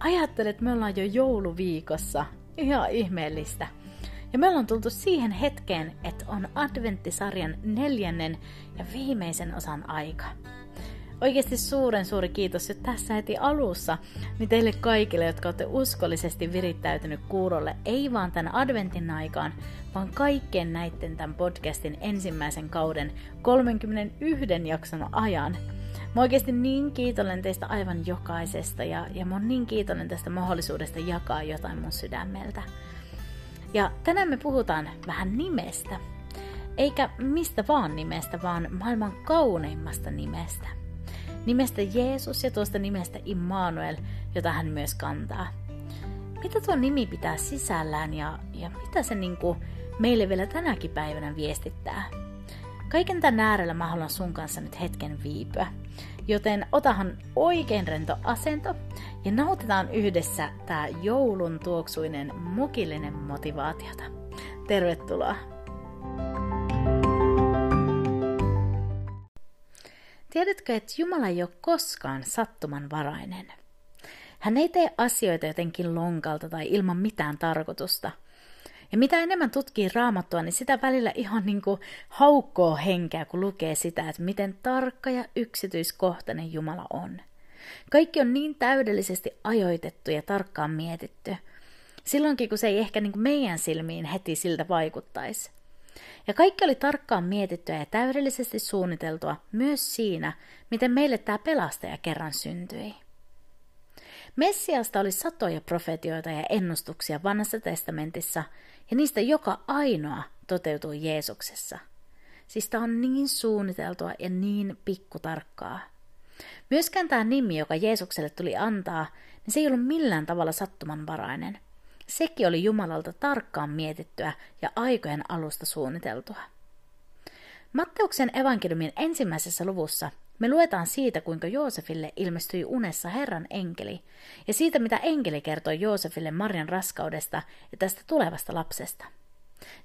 Ajattelet, että me ollaan jo jouluviikossa. Ihan ihmeellistä. Ja me ollaan tultu siihen hetkeen, että on adventtisarjan neljännen ja viimeisen osan aika. Oikeasti suuren suuri kiitos jo tässä heti alussa niin teille kaikille, jotka olette uskollisesti virittäytynyt kuurolle, ei vaan tämän adventin aikaan, vaan kaikkien näiden tämän podcastin ensimmäisen kauden 31 jakson ajan – Mä oikeasti niin kiitollinen teistä aivan jokaisesta ja, ja mä oon niin kiitollinen tästä mahdollisuudesta jakaa jotain mun sydämeltä. Ja tänään me puhutaan vähän nimestä. Eikä mistä vaan nimestä, vaan maailman kauneimmasta nimestä. Nimestä Jeesus ja tuosta nimestä Immanuel, jota hän myös kantaa. Mitä tuo nimi pitää sisällään ja, ja mitä se niinku meille vielä tänäkin päivänä viestittää? Kaiken tämän äärellä mä haluan sun kanssa nyt hetken viipyä. Joten otahan oikein rento asento ja nautitaan yhdessä tää joulun tuoksuinen mukillinen motivaatiota. Tervetuloa! Tiedätkö, että Jumala ei ole koskaan sattumanvarainen? Hän ei tee asioita jotenkin lonkalta tai ilman mitään tarkoitusta – ja mitä enemmän tutkii raamattua, niin sitä välillä ihan niin kuin haukkoo henkeä, kun lukee sitä, että miten tarkka ja yksityiskohtainen Jumala on. Kaikki on niin täydellisesti ajoitettu ja tarkkaan mietitty. Silloinkin, kun se ei ehkä niin kuin meidän silmiin heti siltä vaikuttaisi. Ja kaikki oli tarkkaan mietittyä ja täydellisesti suunniteltua myös siinä, miten meille tämä pelastaja kerran syntyi. Messiasta oli satoja profetioita ja ennustuksia vanhassa testamentissa, ja niistä joka ainoa toteutui Jeesuksessa. Siis tämä on niin suunniteltua ja niin pikkutarkkaa. Myöskään tämä nimi, joka Jeesukselle tuli antaa, niin se ei ollut millään tavalla sattumanvarainen. Sekin oli Jumalalta tarkkaan mietittyä ja aikojen alusta suunniteltua. Matteuksen evankeliumin ensimmäisessä luvussa me luetaan siitä, kuinka Joosefille ilmestyi unessa Herran enkeli, ja siitä, mitä enkeli kertoi Joosefille Marian raskaudesta ja tästä tulevasta lapsesta.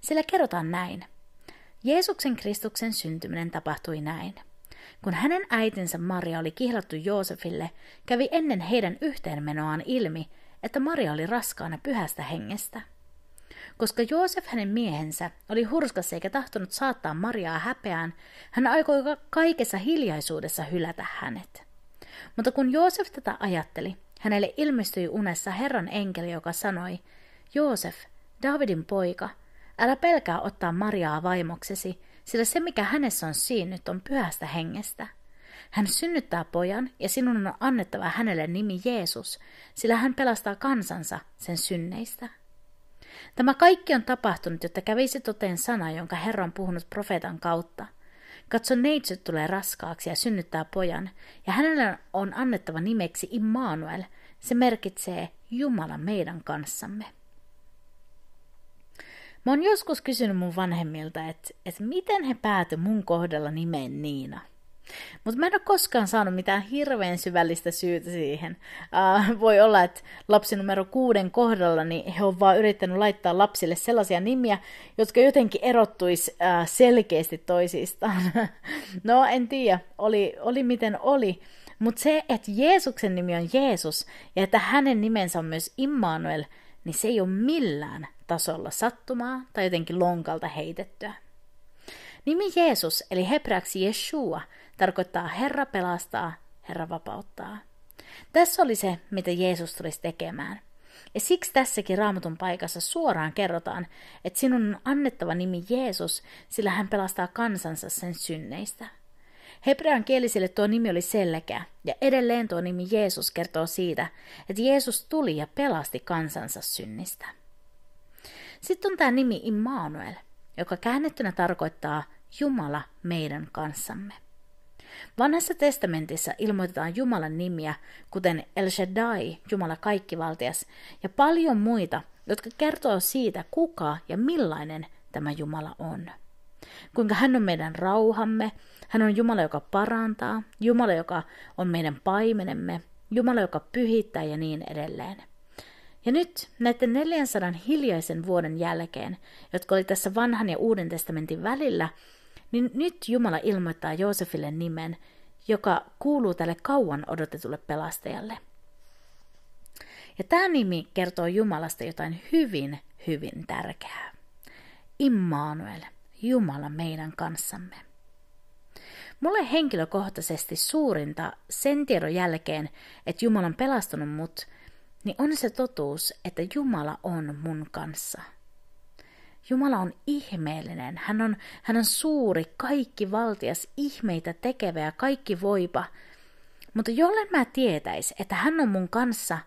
Sillä kerrotaan näin. Jeesuksen Kristuksen syntyminen tapahtui näin. Kun hänen äitinsä Maria oli kihlattu Joosefille, kävi ennen heidän yhteenmenoaan ilmi, että Maria oli raskaana pyhästä hengestä – koska Joosef hänen miehensä oli hurskas eikä tahtonut saattaa Mariaa häpeään, hän aikoi kaikessa hiljaisuudessa hylätä hänet. Mutta kun Joosef tätä ajatteli, hänelle ilmestyi unessa Herran enkeli, joka sanoi, Joosef, Davidin poika, älä pelkää ottaa Mariaa vaimoksesi, sillä se mikä hänessä on siinnyt on pyhästä hengestä. Hän synnyttää pojan ja sinun on annettava hänelle nimi Jeesus, sillä hän pelastaa kansansa sen synneistä. Tämä kaikki on tapahtunut, jotta kävisi toteen sana, jonka Herra on puhunut profeetan kautta. Katso, neitsyt tulee raskaaksi ja synnyttää pojan, ja hänelle on annettava nimeksi Immanuel. Se merkitsee Jumala meidän kanssamme. Mä oon joskus kysynyt mun vanhemmilta, että, että miten he pääty mun kohdalla nimeen Niina – mutta mä en ole koskaan saanut mitään hirveän syvällistä syytä siihen. Uh, voi olla, että lapsi numero kuuden kohdalla, niin he on vaan yrittänyt laittaa lapsille sellaisia nimiä, jotka jotenkin erottuisi uh, selkeästi toisistaan. no, en tiedä, oli, oli miten oli. Mutta se, että Jeesuksen nimi on Jeesus ja että hänen nimensä on myös Immanuel, niin se ei ole millään tasolla sattumaa tai jotenkin lonkalta heitettyä. Nimi Jeesus, eli hebreaksi Yeshua, tarkoittaa Herra pelastaa, Herra vapauttaa. Tässä oli se, mitä Jeesus tulisi tekemään. Ja siksi tässäkin raamatun paikassa suoraan kerrotaan, että sinun on annettava nimi Jeesus, sillä hän pelastaa kansansa sen synneistä. Hebrean kielisille tuo nimi oli selkeä, ja edelleen tuo nimi Jeesus kertoo siitä, että Jeesus tuli ja pelasti kansansa synnistä. Sitten on tämä nimi Immanuel, joka käännettynä tarkoittaa Jumala meidän kanssamme. Vanhassa testamentissa ilmoitetaan Jumalan nimiä, kuten El Shaddai, Jumala kaikkivaltias, ja paljon muita, jotka kertoo siitä, kuka ja millainen tämä Jumala on. Kuinka hän on meidän rauhamme, hän on Jumala, joka parantaa, Jumala, joka on meidän paimenemme, Jumala, joka pyhittää ja niin edelleen. Ja nyt näiden 400 hiljaisen vuoden jälkeen, jotka oli tässä vanhan ja uuden testamentin välillä, niin nyt Jumala ilmoittaa Joosefille nimen, joka kuuluu tälle kauan odotetulle pelastajalle. Ja tämä nimi kertoo Jumalasta jotain hyvin, hyvin tärkeää. Immanuel, Jumala meidän kanssamme. Mulle henkilökohtaisesti suurinta sen tiedon jälkeen, että Jumala on pelastanut mut, niin on se totuus, että Jumala on mun kanssa. Jumala on ihmeellinen. Hän on, hän on suuri, kaikki valtias, ihmeitä tekevä ja kaikki voipa. Mutta jollen mä tietäis, että hän on mun kanssa,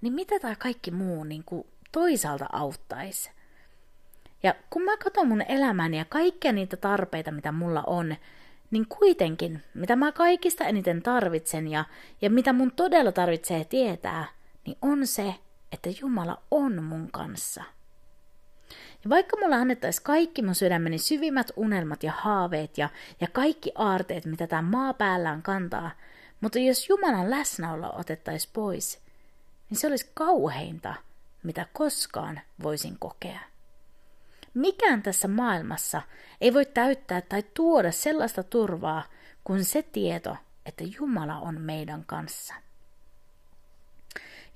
niin mitä tämä kaikki muu niin kuin toisaalta auttaisi? Ja kun mä katson mun elämäni ja kaikkia niitä tarpeita, mitä mulla on, niin kuitenkin, mitä mä kaikista eniten tarvitsen ja, ja mitä mun todella tarvitsee tietää, niin on se, että Jumala on mun kanssa. Vaikka mulla annettaisiin kaikki mun sydämeni syvimmät unelmat ja haaveet ja, ja kaikki aarteet, mitä tämä maa päällään kantaa, mutta jos Jumalan läsnäolo otettaisiin pois, niin se olisi kauheinta, mitä koskaan voisin kokea. Mikään tässä maailmassa ei voi täyttää tai tuoda sellaista turvaa kuin se tieto, että Jumala on meidän kanssa.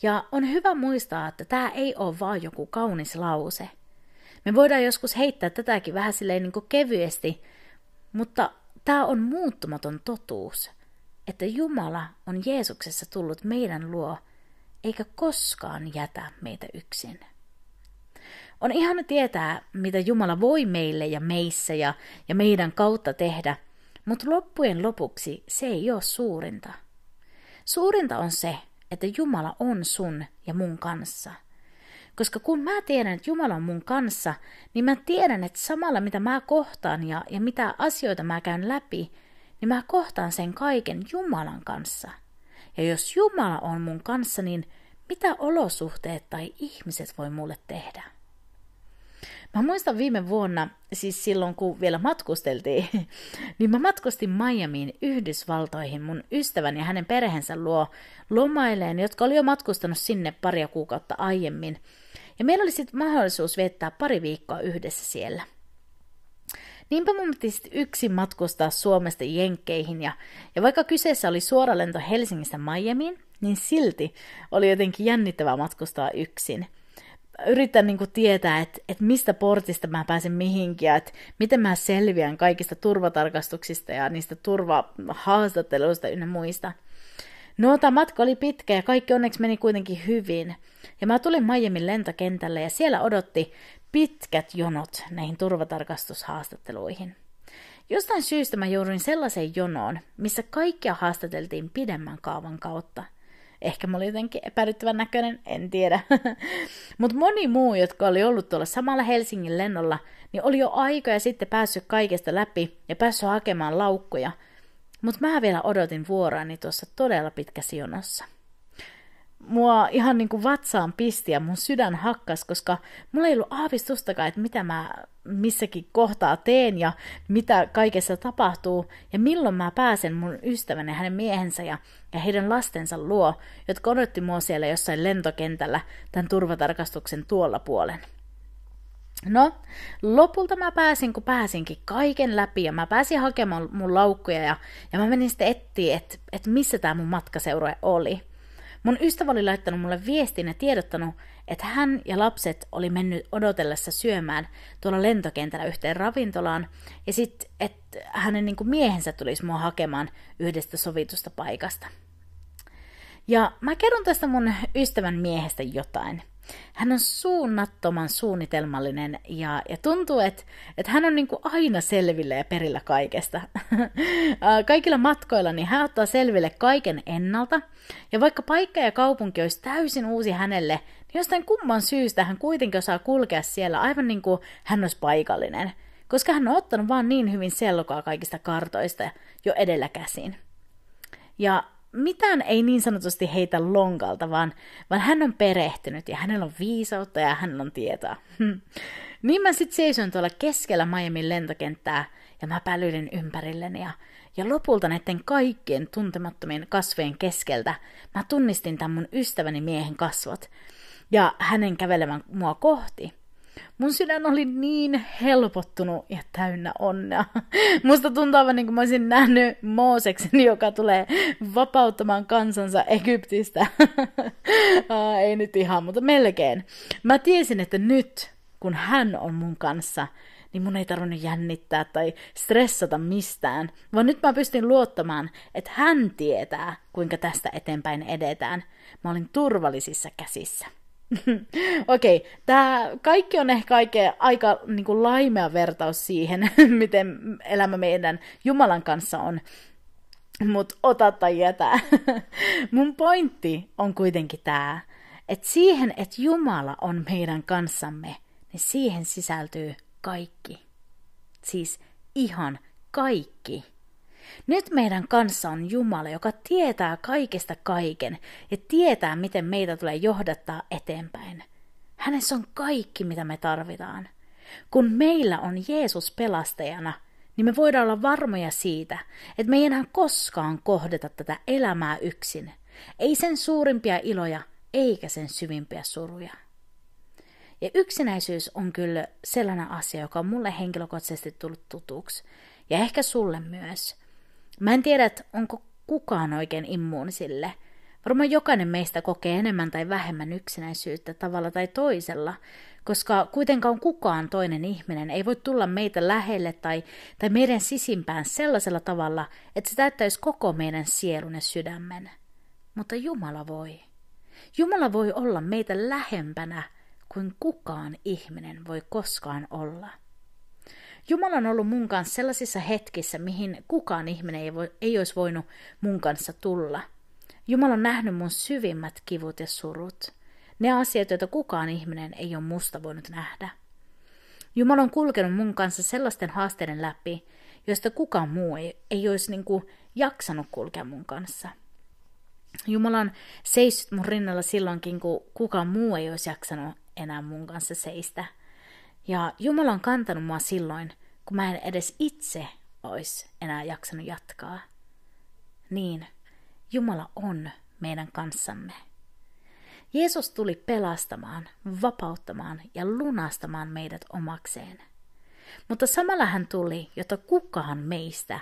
Ja on hyvä muistaa, että tämä ei ole vaan joku kaunis lause. Me voidaan joskus heittää tätäkin vähän silleen niin kevyesti, mutta tämä on muuttumaton totuus, että Jumala on Jeesuksessa tullut meidän luo, eikä koskaan jätä meitä yksin. On ihana tietää, mitä Jumala voi meille ja meissä ja, ja meidän kautta tehdä, mutta loppujen lopuksi se ei ole suurinta. Suurinta on se, että Jumala on sun ja mun kanssa. Koska kun mä tiedän, että Jumala on mun kanssa, niin mä tiedän, että samalla mitä mä kohtaan ja, ja mitä asioita mä käyn läpi, niin mä kohtaan sen kaiken Jumalan kanssa. Ja jos Jumala on mun kanssa, niin mitä olosuhteet tai ihmiset voi mulle tehdä? Mä muistan viime vuonna, siis silloin kun vielä matkusteltiin, niin mä matkustin Miamiin Yhdysvaltoihin mun ystävän ja hänen perheensä luo lomaileen, jotka oli jo matkustanut sinne paria kuukautta aiemmin. Ja meillä oli sitten mahdollisuus viettää pari viikkoa yhdessä siellä. Niinpä mun piti yksin matkustaa Suomesta Jenkkeihin, ja, ja vaikka kyseessä oli suora lento Helsingistä Miamiin, niin silti oli jotenkin jännittävää matkustaa yksin – yritän niin kuin tietää, että, että mistä portista mä pääsen mihinkin ja että miten mä selviän kaikista turvatarkastuksista ja niistä turvahaastatteluista ynnä muista. No, tämä matka oli pitkä ja kaikki onneksi meni kuitenkin hyvin. Ja mä tulin Miamin lentokentälle ja siellä odotti pitkät jonot näihin turvatarkastushaastatteluihin. Jostain syystä mä jouduin sellaiseen jonoon, missä kaikkia haastateltiin pidemmän kaavan kautta – Ehkä mä olin jotenkin epäilyttävän näköinen, en tiedä. Mutta moni muu, jotka oli ollut tuolla samalla Helsingin lennolla, niin oli jo aika ja sitten päässyt kaikesta läpi ja päässyt hakemaan laukkuja. Mutta mä vielä odotin vuoroani tuossa todella pitkässä jonossa mua ihan niin kuin vatsaan pisti ja mun sydän hakkas, koska mulla ei ollut aavistustakaan, että mitä mä missäkin kohtaa teen ja mitä kaikessa tapahtuu ja milloin mä pääsen mun ystävän ja hänen miehensä ja, ja heidän lastensa luo, jotka odotti mua siellä jossain lentokentällä tämän turvatarkastuksen tuolla puolen. No, lopulta mä pääsin, kun pääsinkin kaiken läpi ja mä pääsin hakemaan mun laukkuja ja, ja mä menin sitten etsiä, että et missä tämä mun matkaseurue oli. Mun ystävä oli laittanut mulle viestin ja tiedottanut, että hän ja lapset oli mennyt odotellessa syömään tuolla lentokentällä yhteen ravintolaan, ja sitten, että hänen niin miehensä tulisi mua hakemaan yhdestä sovitusta paikasta. Ja mä kerron tästä mun ystävän miehestä jotain. Hän on suunnattoman suunnitelmallinen ja, ja tuntuu, että, että hän on niin kuin aina selville ja perillä kaikesta. Kaikilla matkoilla niin hän ottaa selville kaiken ennalta. Ja vaikka paikka ja kaupunki olisi täysin uusi hänelle, niin jostain kumman syystä hän kuitenkin osaa kulkea siellä aivan niin kuin hän olisi paikallinen. koska hän on ottanut vaan niin hyvin selkoa kaikista kartoista jo edellä käsin. Ja mitään ei niin sanotusti heitä lonkalta, vaan, vaan hän on perehtynyt ja hänellä on viisautta ja hänellä on tietoa. niin mä sitten seisoin tuolla keskellä Miamin lentokenttää ja mä pälyilin ympärilleni ja, ja lopulta näiden kaikkien tuntemattomien kasvien keskeltä mä tunnistin tämän mun ystäväni miehen kasvot ja hänen kävelevän mua kohti. Mun sydän oli niin helpottunut ja täynnä onnea. Musta tuntuu aivan niin kuin mä olisin nähnyt Mooseksen, joka tulee vapauttamaan kansansa Egyptistä. Ei nyt ihan, mutta melkein. Mä tiesin, että nyt, kun hän on mun kanssa, niin mun ei tarvinnut jännittää tai stressata mistään, vaan nyt mä pystyn luottamaan, että hän tietää, kuinka tästä eteenpäin edetään. Mä olin turvallisissa käsissä. Okei, okay, tämä kaikki on ehkä aika, aika niin kuin laimea vertaus siihen, miten elämä meidän Jumalan kanssa on. Mutta ota tai jätä. Mun pointti on kuitenkin tämä, että siihen, että Jumala on meidän kanssamme, niin siihen sisältyy kaikki. Siis ihan kaikki. Nyt meidän kanssa on Jumala, joka tietää kaikesta kaiken ja tietää, miten meitä tulee johdattaa eteenpäin. Hänessä on kaikki, mitä me tarvitaan. Kun meillä on Jeesus pelastajana, niin me voidaan olla varmoja siitä, että me ei enää koskaan kohdata tätä elämää yksin. Ei sen suurimpia iloja, eikä sen syvimpiä suruja. Ja yksinäisyys on kyllä sellainen asia, joka on mulle henkilökohtaisesti tullut tutuksi, ja ehkä sulle myös. Mä en tiedä, että onko kukaan oikein immuuni sille. Varmaan jokainen meistä kokee enemmän tai vähemmän yksinäisyyttä tavalla tai toisella, koska kuitenkaan kukaan toinen ihminen ei voi tulla meitä lähelle tai, tai meidän sisimpään sellaisella tavalla, että se täyttäisi koko meidän sielun ja sydämen. Mutta Jumala voi. Jumala voi olla meitä lähempänä kuin kukaan ihminen voi koskaan olla. Jumala on ollut mun kanssa sellaisissa hetkissä, mihin kukaan ihminen ei, voi, ei olisi voinut mun kanssa tulla. Jumala on nähnyt mun syvimmät kivut ja surut. Ne asiat, joita kukaan ihminen ei ole musta voinut nähdä. Jumala on kulkenut mun kanssa sellaisten haasteiden läpi, joista kukaan muu ei, ei olisi niin kuin jaksanut kulkea mun kanssa. Jumala on seissyt mun rinnalla silloinkin, kun kukaan muu ei olisi jaksanut enää mun kanssa seistä – ja Jumala on kantanut mua silloin, kun mä en edes itse olisi enää jaksanut jatkaa. Niin, Jumala on meidän kanssamme. Jeesus tuli pelastamaan, vapauttamaan ja lunastamaan meidät omakseen. Mutta samalla hän tuli, jotta kukaan meistä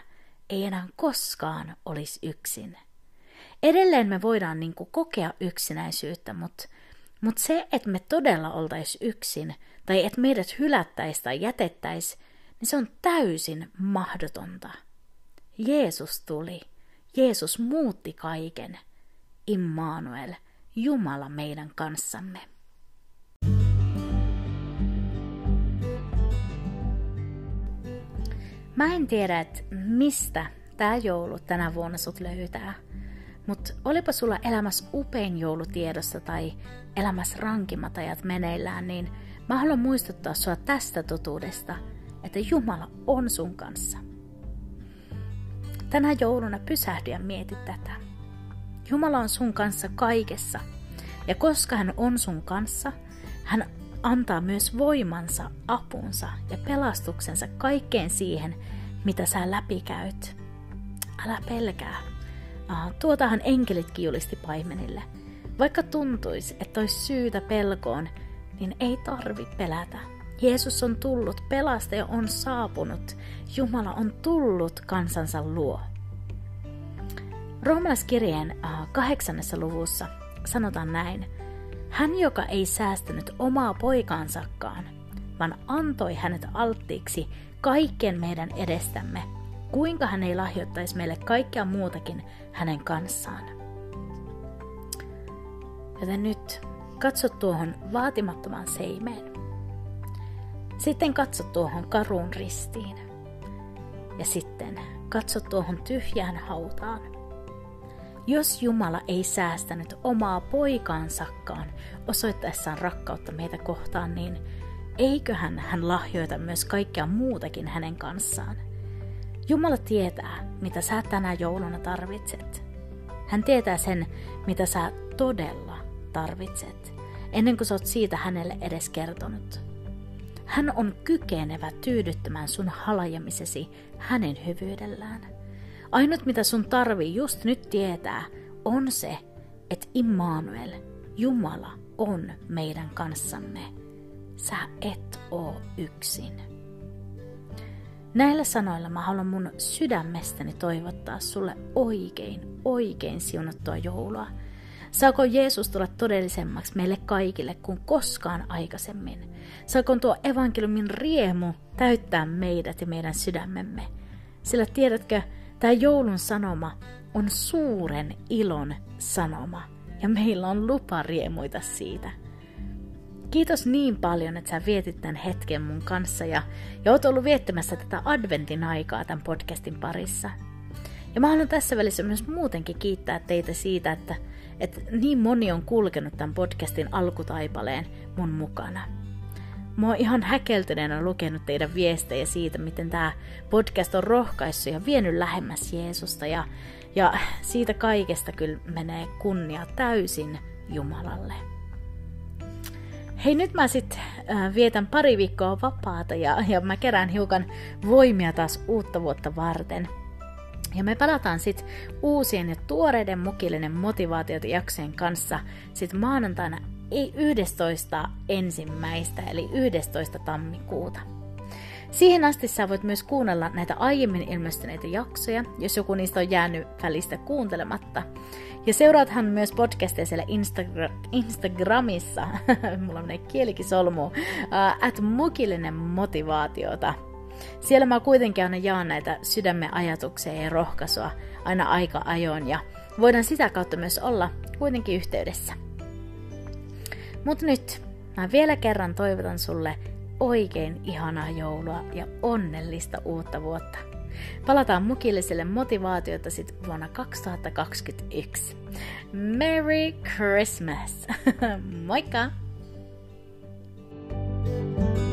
ei enää koskaan olisi yksin. Edelleen me voidaan niin kokea yksinäisyyttä, mutta mutta se, että me todella oltaisiin yksin, tai että meidät hylättäisiin tai jätettäisiin, niin se on täysin mahdotonta. Jeesus tuli. Jeesus muutti kaiken. Immanuel, Jumala meidän kanssamme. Mä en tiedä, että mistä tämä joulu tänä vuonna sut löytää – mutta olipa sulla elämässä upein joulu tiedossa tai elämässä rankimmat ajat meneillään, niin mä haluan muistuttaa sua tästä totuudesta, että Jumala on sun kanssa. Tänä jouluna pysähdy ja mieti tätä. Jumala on sun kanssa kaikessa, ja koska hän on sun kanssa, hän antaa myös voimansa, apunsa ja pelastuksensa kaikkeen siihen, mitä sä läpikäyt. Älä pelkää, Aha, tuotahan enkelitkin julisti paimenille. Vaikka tuntuisi, että olisi syytä pelkoon, niin ei tarvi pelätä. Jeesus on tullut, pelastaja on saapunut, Jumala on tullut kansansa luo. Roomalaiskirjeen kahdeksannessa luvussa sanotaan näin. Hän, joka ei säästänyt omaa poikaansakaan, vaan antoi hänet alttiiksi kaikkien meidän edestämme – kuinka hän ei lahjoittaisi meille kaikkea muutakin hänen kanssaan. Joten nyt katso tuohon vaatimattoman seimeen. Sitten katso tuohon karuun ristiin. Ja sitten katso tuohon tyhjään hautaan. Jos Jumala ei säästänyt omaa poikaansakaan osoittaessaan rakkautta meitä kohtaan, niin eiköhän hän lahjoita myös kaikkea muutakin hänen kanssaan. Jumala tietää, mitä sä tänä jouluna tarvitset. Hän tietää sen, mitä sä todella tarvitset, ennen kuin sä oot siitä hänelle edes kertonut. Hän on kykenevä tyydyttämään sun halajamisesi hänen hyvyydellään. Ainut mitä sun tarvii just nyt tietää on se, että Immanuel, Jumala, on meidän kanssamme. Sä et oo yksin. Näillä sanoilla mä haluan mun sydämestäni toivottaa sulle oikein, oikein siunattua joulua. Saako Jeesus tulla todellisemmaksi meille kaikille kuin koskaan aikaisemmin? Saako tuo evankeliumin riemu täyttää meidät ja meidän sydämemme? Sillä tiedätkö, tämä joulun sanoma on suuren ilon sanoma ja meillä on lupa riemuita siitä. Kiitos niin paljon, että sä vietit tämän hetken mun kanssa ja, ja oot ollut viettämässä tätä adventin aikaa tämän podcastin parissa. Ja mä haluan tässä välissä myös muutenkin kiittää teitä siitä, että, että niin moni on kulkenut tämän podcastin alkutaipaleen mun mukana. Mä oon ihan häkeltyneenä lukenut teidän viestejä siitä, miten tämä podcast on rohkaissut ja vienyt lähemmäs Jeesusta. Ja, ja siitä kaikesta kyllä menee kunnia täysin Jumalalle. Hei, nyt mä äh, vietän pari viikkoa vapaata ja, ja mä kerään hiukan voimia taas uutta vuotta varten. Ja me palataan sitten uusien ja tuoreiden mukillinen motivaatiot jaksojen kanssa sitten maanantaina ei 11. ensimmäistä eli 11. tammikuuta. Siihen asti sä voit myös kuunnella näitä aiemmin ilmestyneitä jaksoja, jos joku niistä on jäänyt välistä kuuntelematta. Ja seuraathan myös podcasteja siellä Instagra- Instagramissa, mulla menee kielikin solmu, uh, at mukillinen motivaatiota. Siellä mä kuitenkin aina jaan näitä sydämen ajatuksia ja rohkaisua aina aika ajoin ja voidaan sitä kautta myös olla kuitenkin yhteydessä. Mutta nyt mä vielä kerran toivotan sulle oikein ihanaa joulua ja onnellista uutta vuotta. Palataan mukilliselle motivaatiota sitten vuonna 2021. Merry Christmas! Moikka! thank you